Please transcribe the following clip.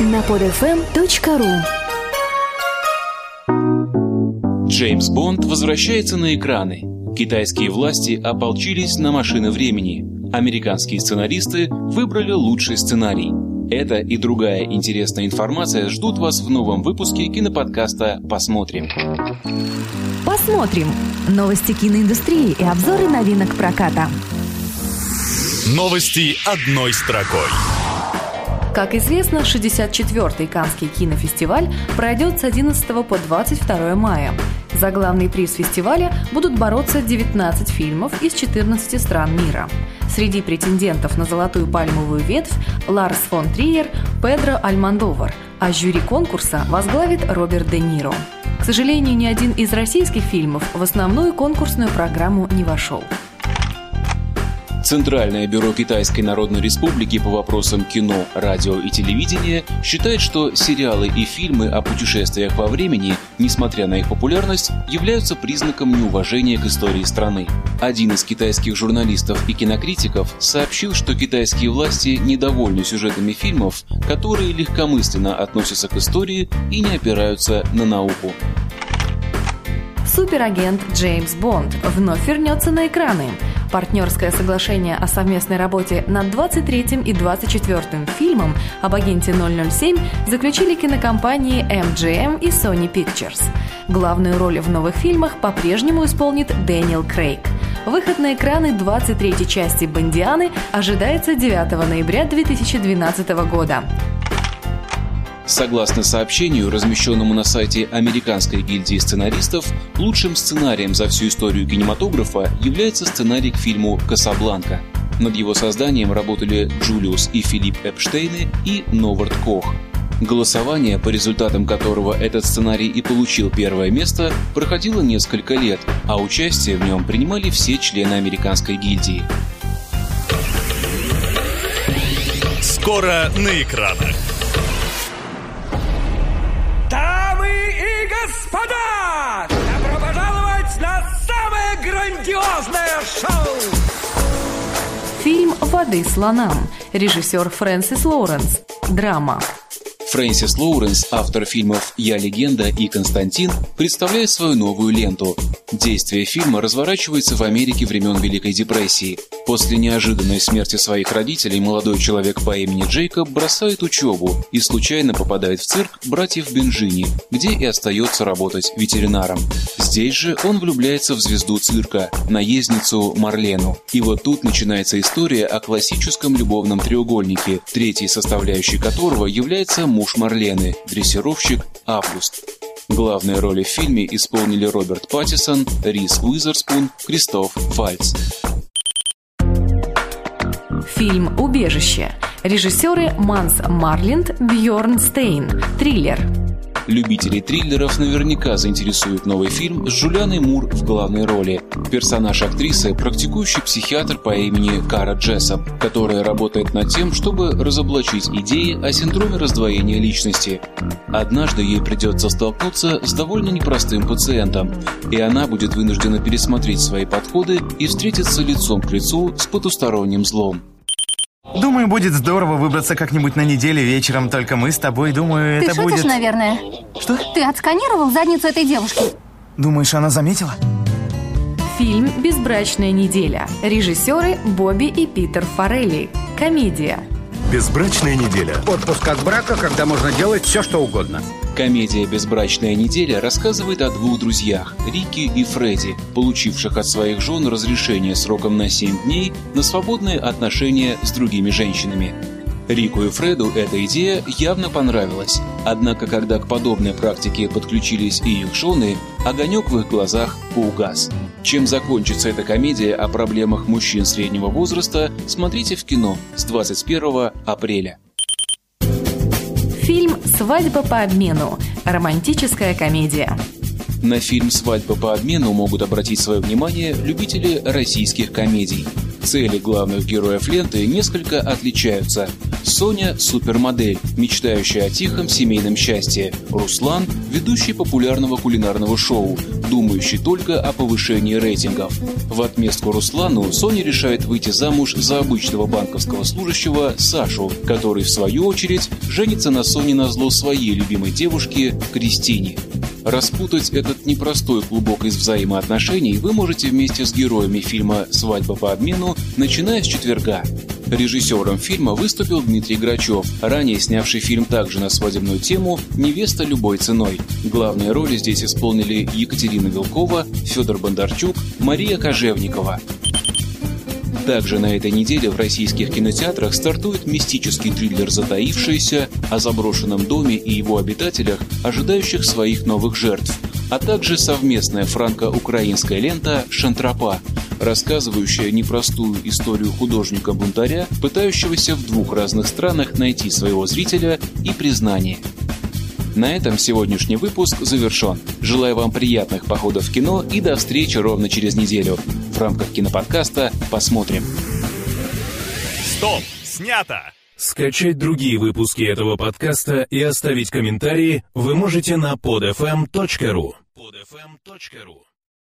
на podfm.ru Джеймс Бонд возвращается на экраны. Китайские власти ополчились на машины времени. Американские сценаристы выбрали лучший сценарий. Это и другая интересная информация ждут вас в новом выпуске киноподкаста «Посмотрим». Посмотрим. Новости киноиндустрии и обзоры новинок проката. Новости одной строкой. Как известно, 64-й Каннский кинофестиваль пройдет с 11 по 22 мая. За главный приз фестиваля будут бороться 19 фильмов из 14 стран мира. Среди претендентов на золотую пальмовую ветвь Ларс фон Триер, Педро Альмандовар, а жюри конкурса возглавит Роберт Де Ниро. К сожалению, ни один из российских фильмов в основную конкурсную программу не вошел. Центральное бюро Китайской Народной Республики по вопросам кино, радио и телевидения считает, что сериалы и фильмы о путешествиях во времени, несмотря на их популярность, являются признаком неуважения к истории страны. Один из китайских журналистов и кинокритиков сообщил, что китайские власти недовольны сюжетами фильмов, которые легкомысленно относятся к истории и не опираются на науку. Суперагент Джеймс Бонд вновь вернется на экраны. Партнерское соглашение о совместной работе над 23 и 24 фильмом об агенте 007 заключили кинокомпании MGM и Sony Pictures. Главную роль в новых фильмах по-прежнему исполнит Дэниел Крейг. Выход на экраны 23 части «Бондианы» ожидается 9 ноября 2012 года. Согласно сообщению, размещенному на сайте Американской гильдии сценаристов, лучшим сценарием за всю историю кинематографа является сценарий к фильму «Касабланка». Над его созданием работали Джулиус и Филипп Эпштейны и Новард Кох. Голосование, по результатам которого этот сценарий и получил первое место, проходило несколько лет, а участие в нем принимали все члены Американской гильдии. Скоро на экранах. «Воды слонам». Режиссер Фрэнсис Лоуренс. Драма. Фрэнсис Лоуренс, автор фильмов «Я легенда» и «Константин», представляет свою новую ленту. Действие фильма разворачивается в Америке времен Великой депрессии. После неожиданной смерти своих родителей молодой человек по имени Джейкоб бросает учебу и случайно попадает в цирк братьев Бенжини, где и остается работать ветеринаром. Здесь же он влюбляется в звезду цирка, наездницу Марлену. И вот тут начинается история о классическом любовном треугольнике, третьей составляющей которого является муж Марлены, дрессировщик Август. Главные роли в фильме исполнили Роберт Паттисон, Рис Уизерспун, Кристоф Вальц. Фильм «Убежище». Режиссеры Манс Марлинд, Бьорн Стейн. Триллер. Любителей триллеров наверняка заинтересует новый фильм с Джулианой Мур в главной роли. Персонаж актрисы – практикующий психиатр по имени Кара Джессоп, которая работает над тем, чтобы разоблачить идеи о синдроме раздвоения личности. Однажды ей придется столкнуться с довольно непростым пациентом, и она будет вынуждена пересмотреть свои подходы и встретиться лицом к лицу с потусторонним злом. Думаю, будет здорово выбраться как-нибудь на неделе вечером, только мы с тобой, думаю, Ты это шутишь, будет... наверное? Что? Ты отсканировал задницу этой девушки? Думаешь, она заметила? Фильм «Безбрачная неделя». Режиссеры Бобби и Питер Форелли. Комедия. Безбрачная неделя. Отпуск от брака, когда можно делать все, что угодно. Комедия «Безбрачная неделя» рассказывает о двух друзьях, Рики и Фредди, получивших от своих жен разрешение сроком на 7 дней на свободные отношения с другими женщинами. Рику и Фреду эта идея явно понравилась, однако когда к подобной практике подключились и их жены, огонек в их глазах поугас. Чем закончится эта комедия о проблемах мужчин среднего возраста, смотрите в кино с 21 апреля. Фильм «Свадьба по обмену». Романтическая комедия. На фильм «Свадьба по обмену» могут обратить свое внимание любители российских комедий. Цели главных героев ленты несколько отличаются. Соня – супермодель, мечтающая о тихом семейном счастье. Руслан – ведущий популярного кулинарного шоу, думающий только о повышении рейтингов. В отместку Руслану Соня решает выйти замуж за обычного банковского служащего Сашу, который, в свою очередь, женится на Соне на зло своей любимой девушке Кристине. Распутать этот непростой клубок из взаимоотношений вы можете вместе с героями фильма «Свадьба по обмену», начиная с четверга. Режиссером фильма выступил Дмитрий Грачев, ранее снявший фильм также на свадебную тему «Невеста любой ценой». Главные роли здесь исполнили Екатерина Вилкова, Федор Бондарчук, Мария Кожевникова. Также на этой неделе в российских кинотеатрах стартует мистический триллер «Затаившийся» о заброшенном доме и его обитателях, ожидающих своих новых жертв, а также совместная франко-украинская лента «Шантропа», рассказывающая непростую историю художника-бунтаря, пытающегося в двух разных странах найти своего зрителя и признание. На этом сегодняшний выпуск завершен. Желаю вам приятных походов в кино и до встречи ровно через неделю. В рамках киноподкаста «Посмотрим». Стоп! Снято! Скачать другие выпуски этого подкаста и оставить комментарии вы можете на podfm.ru podfm.ru